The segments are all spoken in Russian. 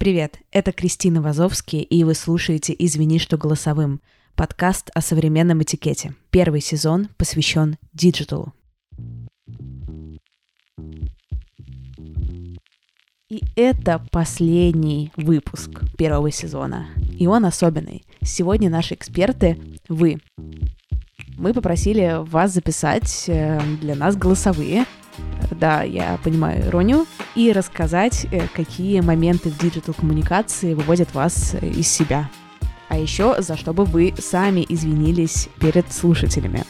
Привет, это Кристина Вазовски, и вы слушаете «Извини, что голосовым» — подкаст о современном этикете. Первый сезон посвящен digital у. И это последний выпуск первого сезона. И он особенный. Сегодня наши эксперты — вы. Мы попросили вас записать э, для нас голосовые. Да, я понимаю иронию. И рассказать, э, какие моменты в digital коммуникации выводят вас э, из себя. А еще за что бы вы сами извинились перед слушателями.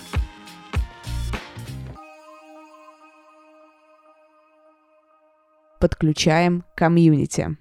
подключаем комьюнити.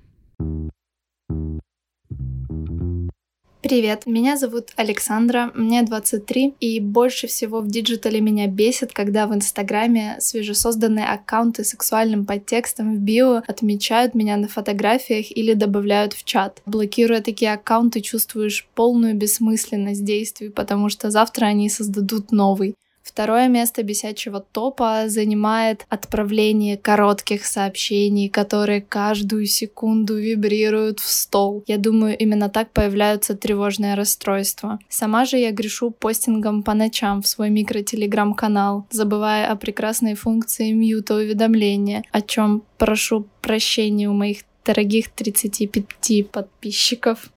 Привет, меня зовут Александра, мне 23, и больше всего в digital е меня бесит, когда в Инстаграме свежесозданные аккаунты с сексуальным подтекстом в био отмечают меня на фотографиях или добавляют в чат. Блокируя такие аккаунты, чувствуешь полную бессмысленность действий, потому что завтра они создадут новый. Второе место бесячего топа занимает отправление коротких сообщений, которые каждую секунду вибрируют в стол. Я думаю, именно так появляются тревожные расстройства. Сама же я грешу постингом по ночам в свой микротелеграм-канал, забывая о прекрасной функции мьюта уведомления, о чем прошу прощения у моих дорогих 35 подписчиков.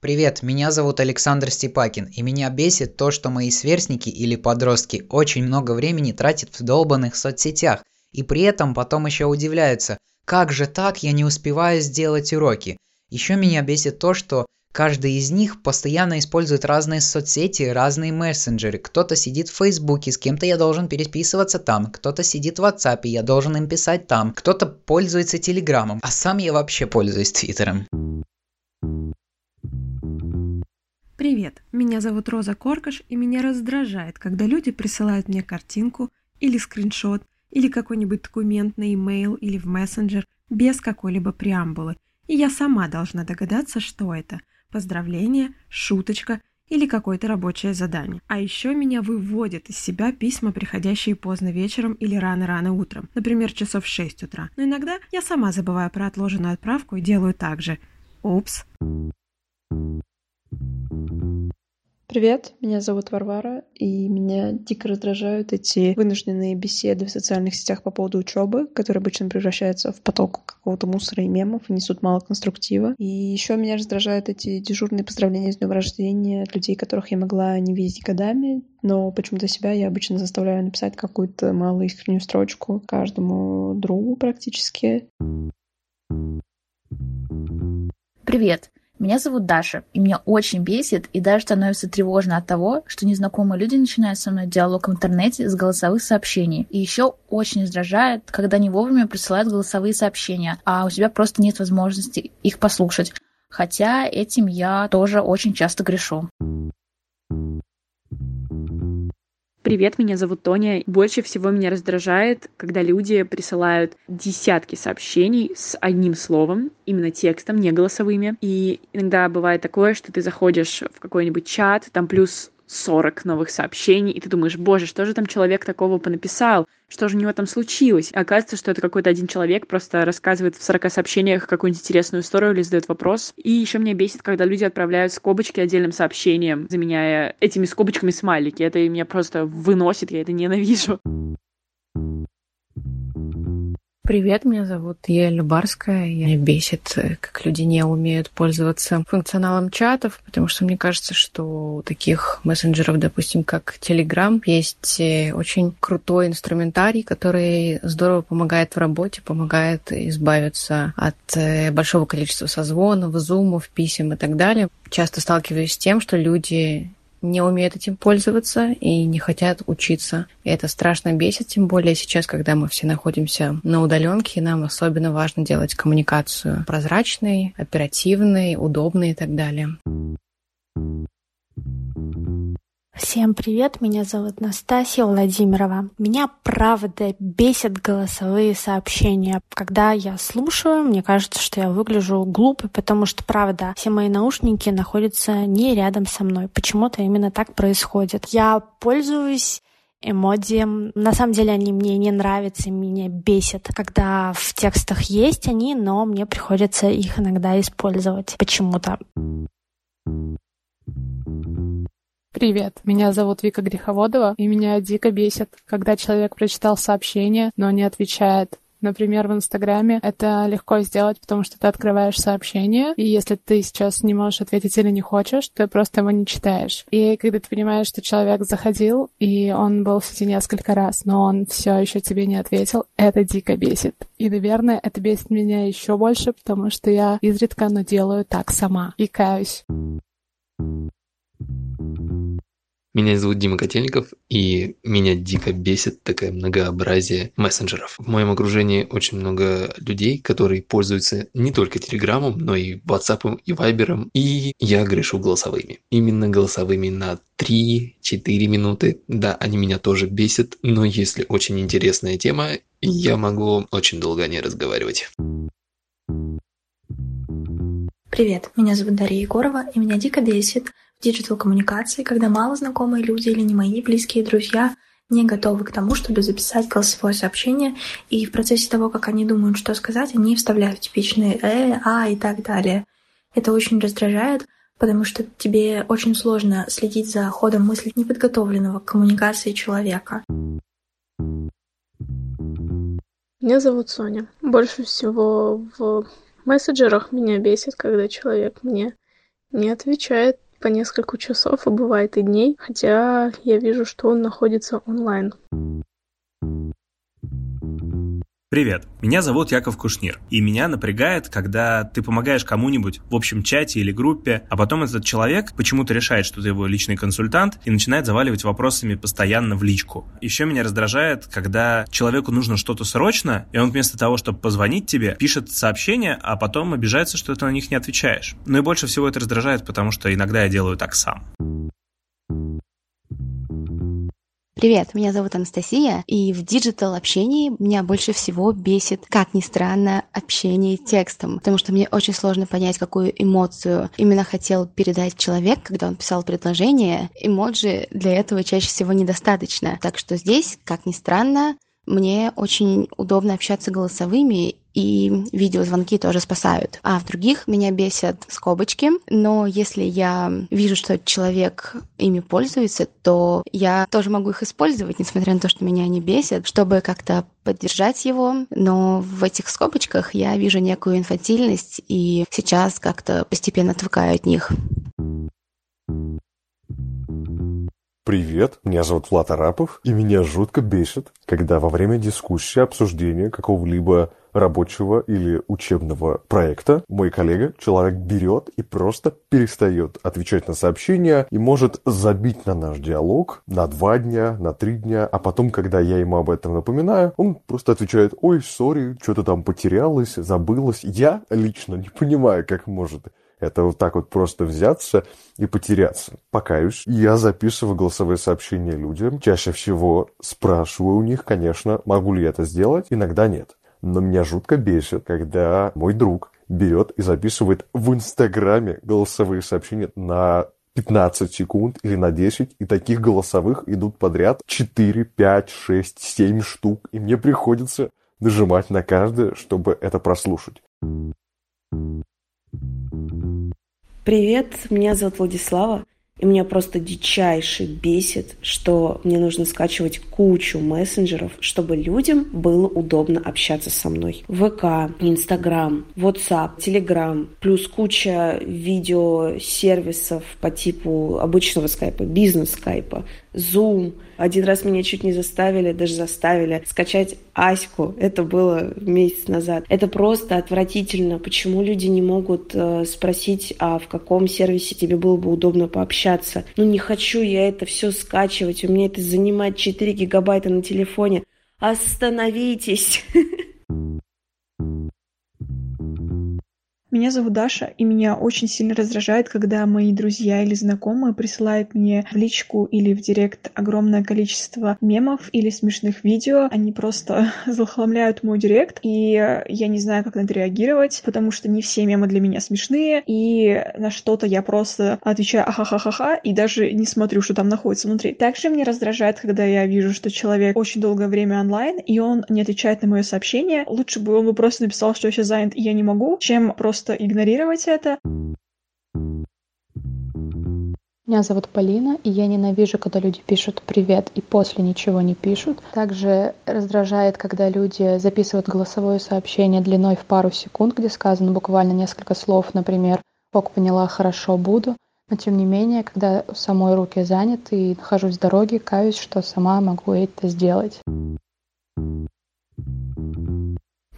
Привет, меня зовут Александр Степакин, и меня бесит то, что мои сверстники или подростки очень много времени тратят в долбанных соцсетях, и при этом потом еще удивляются, как же так я не успеваю сделать уроки. Еще меня бесит то, что каждый из них постоянно использует разные соцсети, разные мессенджеры. Кто-то сидит в Фейсбуке, с кем-то я должен переписываться там, кто-то сидит в WhatsApp, я должен им писать там, кто-то пользуется Телеграмом, а сам я вообще пользуюсь Твиттером. Привет, меня зовут Роза Коркаш, и меня раздражает, когда люди присылают мне картинку или скриншот, или какой-нибудь документ на e-mail или в мессенджер без какой-либо преамбулы, и я сама должна догадаться, что это – поздравление, шуточка или какое-то рабочее задание. А еще меня выводят из себя письма, приходящие поздно вечером или рано-рано утром, например, часов в 6 утра. Но иногда я сама забываю про отложенную отправку и делаю так же. Упс. Привет, меня зовут Варвара, и меня дико раздражают эти вынужденные беседы в социальных сетях по поводу учебы, которые обычно превращаются в поток какого-то мусора и мемов и несут мало конструктива. И еще меня раздражают эти дежурные поздравления с днем рождения от людей, которых я могла не видеть годами, но почему-то себя я обычно заставляю написать какую-то малую искреннюю строчку каждому другу практически. Привет! Меня зовут Даша, и меня очень бесит и даже становится тревожно от того, что незнакомые люди начинают со мной диалог в интернете с голосовых сообщений. И еще очень раздражает, когда не вовремя присылают голосовые сообщения, а у тебя просто нет возможности их послушать. Хотя этим я тоже очень часто грешу. Привет, меня зовут Тоня. Больше всего меня раздражает, когда люди присылают десятки сообщений с одним словом, именно текстом, не голосовыми. И иногда бывает такое, что ты заходишь в какой-нибудь чат, там плюс 40 новых сообщений, и ты думаешь, боже, что же там человек такого понаписал? Что же у него там случилось? И оказывается, что это какой-то один человек просто рассказывает в 40 сообщениях какую-нибудь интересную историю или задает вопрос. И еще меня бесит, когда люди отправляют скобочки отдельным сообщением, заменяя этими скобочками смайлики. Это меня просто выносит, я это ненавижу. Привет, меня зовут Еля Барская. Меня бесит, как люди не умеют пользоваться функционалом чатов, потому что мне кажется, что у таких мессенджеров, допустим, как Telegram, есть э, очень крутой инструментарий, который здорово помогает в работе, помогает избавиться от э, большого количества созвонов, зумов, писем и так далее. Часто сталкиваюсь с тем, что люди не умеют этим пользоваться и не хотят учиться. И это страшно бесит, тем более сейчас, когда мы все находимся на удаленке, и нам особенно важно делать коммуникацию прозрачной, оперативной, удобной и так далее. Всем привет, меня зовут Настасья Владимирова. Меня, правда, бесят голосовые сообщения. Когда я слушаю, мне кажется, что я выгляжу глупо, потому что, правда, все мои наушники находятся не рядом со мной. Почему-то именно так происходит. Я пользуюсь эмодзи. На самом деле они мне не нравятся, меня бесят, когда в текстах есть они, но мне приходится их иногда использовать почему-то. Привет, меня зовут Вика Греховодова, и меня дико бесит, когда человек прочитал сообщение, но не отвечает. Например, в Инстаграме это легко сделать, потому что ты открываешь сообщение, и если ты сейчас не можешь ответить или не хочешь, ты просто его не читаешь. И когда ты понимаешь, что человек заходил, и он был в сети несколько раз, но он все еще тебе не ответил, это дико бесит. И, наверное, это бесит меня еще больше, потому что я изредка, но делаю так сама. И каюсь. Меня зовут Дима Котельников, и меня дико бесит такое многообразие мессенджеров. В моем окружении очень много людей, которые пользуются не только Телеграмом, но и WhatsApp и Вайбером, и я грешу голосовыми. Именно голосовыми на 3-4 минуты. Да, они меня тоже бесят, но если очень интересная тема, я могу очень долго о ней разговаривать. Привет, меня зовут Дарья Егорова, и меня дико бесит, диджитал-коммуникации, когда мало знакомые люди или не мои близкие друзья не готовы к тому, чтобы записать голосовое сообщение, и в процессе того, как они думают, что сказать, они вставляют типичные «э», «а» и так далее. Это очень раздражает, потому что тебе очень сложно следить за ходом мысли неподготовленного к коммуникации человека. Меня зовут Соня. Больше всего в мессенджерах меня бесит, когда человек мне не отвечает по несколько часов, а бывает и дней, хотя я вижу, что он находится онлайн. Привет, меня зовут Яков Кушнир, и меня напрягает, когда ты помогаешь кому-нибудь в общем чате или группе, а потом этот человек почему-то решает, что ты его личный консультант, и начинает заваливать вопросами постоянно в личку. Еще меня раздражает, когда человеку нужно что-то срочно, и он вместо того, чтобы позвонить тебе, пишет сообщения, а потом обижается, что ты на них не отвечаешь. Ну и больше всего это раздражает, потому что иногда я делаю так сам. Привет, меня зовут Анастасия, и в digital общении меня больше всего бесит, как ни странно, общение текстом, потому что мне очень сложно понять, какую эмоцию именно хотел передать человек, когда он писал предложение. Эмоджи для этого чаще всего недостаточно. Так что здесь, как ни странно, мне очень удобно общаться голосовыми, и видеозвонки тоже спасают. А в других меня бесят скобочки, но если я вижу, что человек ими пользуется, то я тоже могу их использовать, несмотря на то, что меня они бесят, чтобы как-то поддержать его, но в этих скобочках я вижу некую инфантильность, и сейчас как-то постепенно отвыкаю от них. Привет, меня зовут Влад Арапов, и меня жутко бесит, когда во время дискуссии, обсуждения какого-либо рабочего или учебного проекта мой коллега, человек берет и просто перестает отвечать на сообщения и может забить на наш диалог на два дня, на три дня, а потом, когда я ему об этом напоминаю, он просто отвечает, ой, сори, что-то там потерялось, забылось. Я лично не понимаю, как может это вот так вот просто взяться и потеряться. Покаюсь. Я записываю голосовые сообщения людям. Чаще всего спрашиваю у них, конечно, могу ли я это сделать. Иногда нет. Но меня жутко бесит, когда мой друг берет и записывает в Инстаграме голосовые сообщения на 15 секунд или на 10, и таких голосовых идут подряд 4, 5, 6, 7 штук, и мне приходится нажимать на каждое, чтобы это прослушать. Привет, меня зовут Владислава, и меня просто дичайше бесит, что мне нужно скачивать кучу мессенджеров, чтобы людям было удобно общаться со мной. ВК, Инстаграм, WhatsApp, Telegram, плюс куча видеосервисов по типу обычного скайпа, бизнес-скайпа, Zoom. Один раз меня чуть не заставили, даже заставили скачать Аську. Это было месяц назад. Это просто отвратительно. Почему люди не могут э, спросить, а в каком сервисе тебе было бы удобно пообщаться? Ну, не хочу я это все скачивать. У меня это занимает 4 гигабайта на телефоне. Остановитесь! Меня зовут Даша, и меня очень сильно раздражает, когда мои друзья или знакомые присылают мне в личку или в директ огромное количество мемов или смешных видео. Они просто захламляют мой директ, и я не знаю, как на это реагировать, потому что не все мемы для меня смешные, и на что-то я просто отвечаю ахахахаха и даже не смотрю, что там находится внутри. Также мне раздражает, когда я вижу, что человек очень долгое время онлайн, и он не отвечает на мое сообщение. Лучше бы он бы просто написал, что я сейчас занят и я не могу, чем просто просто игнорировать это. Меня зовут Полина, и я ненавижу, когда люди пишут «привет» и после ничего не пишут. Также раздражает, когда люди записывают голосовое сообщение длиной в пару секунд, где сказано буквально несколько слов, например «ок, поняла, хорошо, буду». Но тем не менее, когда самой руки заняты и нахожусь в дороге, каюсь, что сама могу это сделать.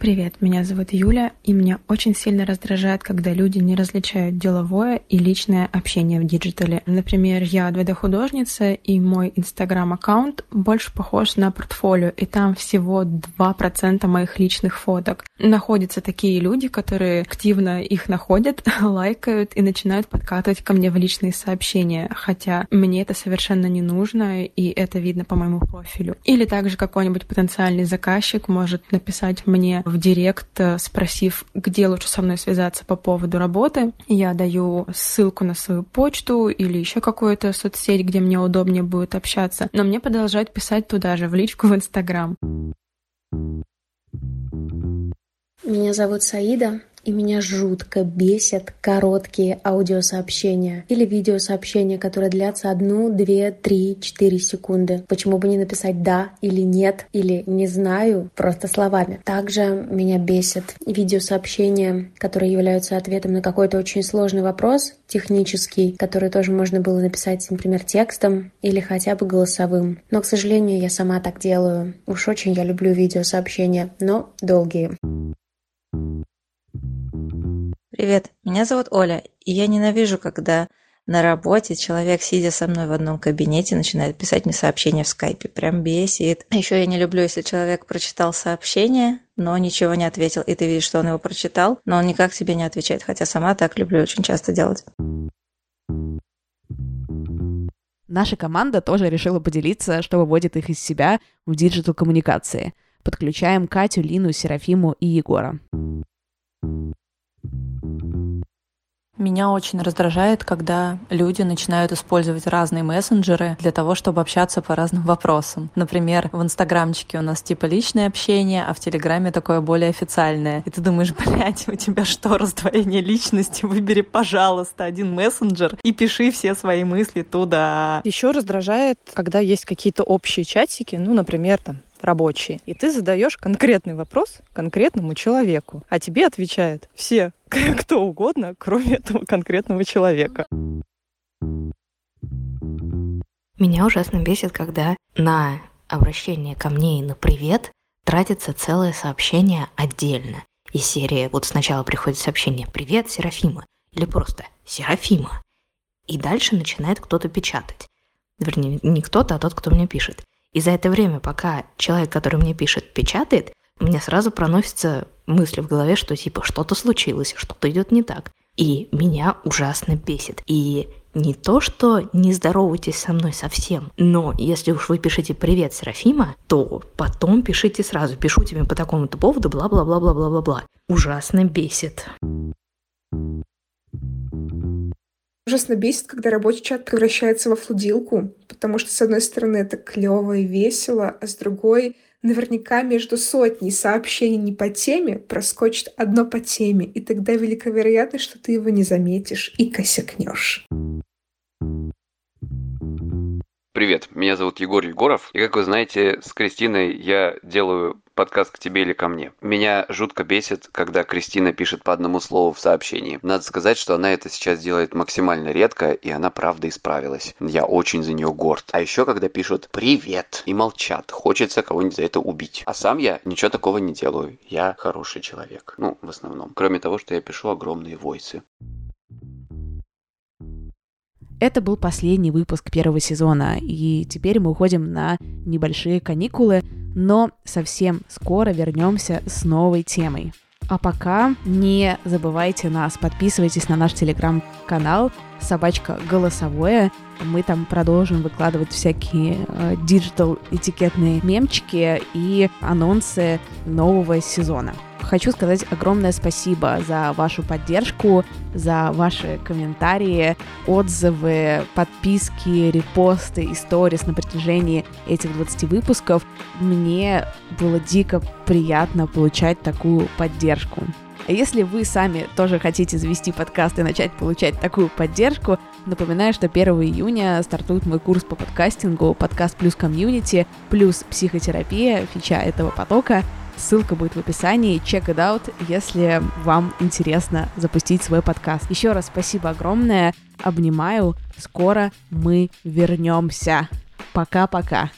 Привет, меня зовут Юля, и меня очень сильно раздражает, когда люди не различают деловое и личное общение в диджитале. Например, я 2D-художница, и мой инстаграм-аккаунт больше похож на портфолио, и там всего 2% моих личных фоток. Находятся такие люди, которые активно их находят, лайкают и начинают подкатывать ко мне в личные сообщения, хотя мне это совершенно не нужно, и это видно по моему профилю. Или также какой-нибудь потенциальный заказчик может написать мне в директ, э, спросив, где лучше со мной связаться по поводу работы. Я даю ссылку на свою почту или еще какую-то соцсеть, где мне удобнее будет общаться. Но мне продолжают писать туда же, в личку в Инстаграм. Меня зовут Саида и меня жутко бесят короткие аудиосообщения или видеосообщения, которые длятся одну, две, три, четыре секунды. Почему бы не написать «да» или «нет» или «не знаю» просто словами. Также меня бесят видеосообщения, которые являются ответом на какой-то очень сложный вопрос, технический, который тоже можно было написать, например, текстом или хотя бы голосовым. Но, к сожалению, я сама так делаю. Уж очень я люблю видеосообщения, но долгие. Привет, меня зовут Оля, и я ненавижу, когда на работе человек, сидя со мной в одном кабинете, начинает писать мне сообщения в скайпе. Прям бесит. Еще я не люблю, если человек прочитал сообщение, но ничего не ответил, и ты видишь, что он его прочитал, но он никак тебе не отвечает, хотя сама так люблю очень часто делать. Наша команда тоже решила поделиться, что выводит их из себя в диджитал-коммуникации. Подключаем Катю, Лину, Серафиму и Егора. Меня очень раздражает, когда люди начинают использовать разные мессенджеры для того, чтобы общаться по разным вопросам. Например, в Инстаграмчике у нас типа личное общение, а в Телеграме такое более официальное. И ты думаешь, блядь, у тебя что, раздвоение личности? Выбери, пожалуйста, один мессенджер и пиши все свои мысли туда. Еще раздражает, когда есть какие-то общие чатики, ну, например, там рабочие, и ты задаешь конкретный вопрос конкретному человеку, а тебе отвечают все, кто угодно, кроме этого конкретного человека. Меня ужасно бесит, когда на обращение ко мне и на привет тратится целое сообщение отдельно. Из серии вот сначала приходит сообщение «Привет, Серафима» или просто «Серафима». И дальше начинает кто-то печатать. Вернее, не кто-то, а тот, кто мне пишет. И за это время, пока человек, который мне пишет, печатает, мне сразу проносятся мысли в голове, что типа что-то случилось, что-то идет не так. И меня ужасно бесит. И не то, что не здоровайтесь со мной совсем, но если уж вы пишете «Привет, Серафима», то потом пишите сразу «Пишу тебе по такому-то поводу, бла-бла-бла-бла-бла-бла-бла». Ужасно бесит. Ужасно бесит, когда рабочий чат превращается во флудилку, потому что, с одной стороны, это клево и весело, а с другой наверняка между сотней сообщений не по теме проскочит одно по теме, и тогда велика вероятность, что ты его не заметишь и косякнешь. Привет, меня зовут Егор Егоров, и как вы знаете, с Кристиной я делаю подкаст к тебе или ко мне. Меня жутко бесит, когда Кристина пишет по одному слову в сообщении. Надо сказать, что она это сейчас делает максимально редко, и она правда исправилась. Я очень за нее горд. А еще когда пишут «Привет» и молчат, хочется кого-нибудь за это убить. А сам я ничего такого не делаю. Я хороший человек. Ну, в основном. Кроме того, что я пишу огромные войсы. Это был последний выпуск первого сезона, и теперь мы уходим на небольшие каникулы, но совсем скоро вернемся с новой темой. А пока не забывайте нас, подписывайтесь на наш телеграм-канал «Собачка голосовое». Мы там продолжим выкладывать всякие э, digital этикетные мемчики и анонсы нового сезона. Хочу сказать огромное спасибо за вашу поддержку, за ваши комментарии, отзывы, подписки, репосты, истории на протяжении этих 20 выпусков. Мне было дико приятно получать такую поддержку. А если вы сами тоже хотите завести подкаст и начать получать такую поддержку, напоминаю, что 1 июня стартует мой курс по подкастингу «Подкаст плюс комьюнити» плюс психотерапия, фича этого потока. Ссылка будет в описании. Check it out, если вам интересно запустить свой подкаст. Еще раз спасибо огромное. Обнимаю. Скоро мы вернемся. Пока-пока.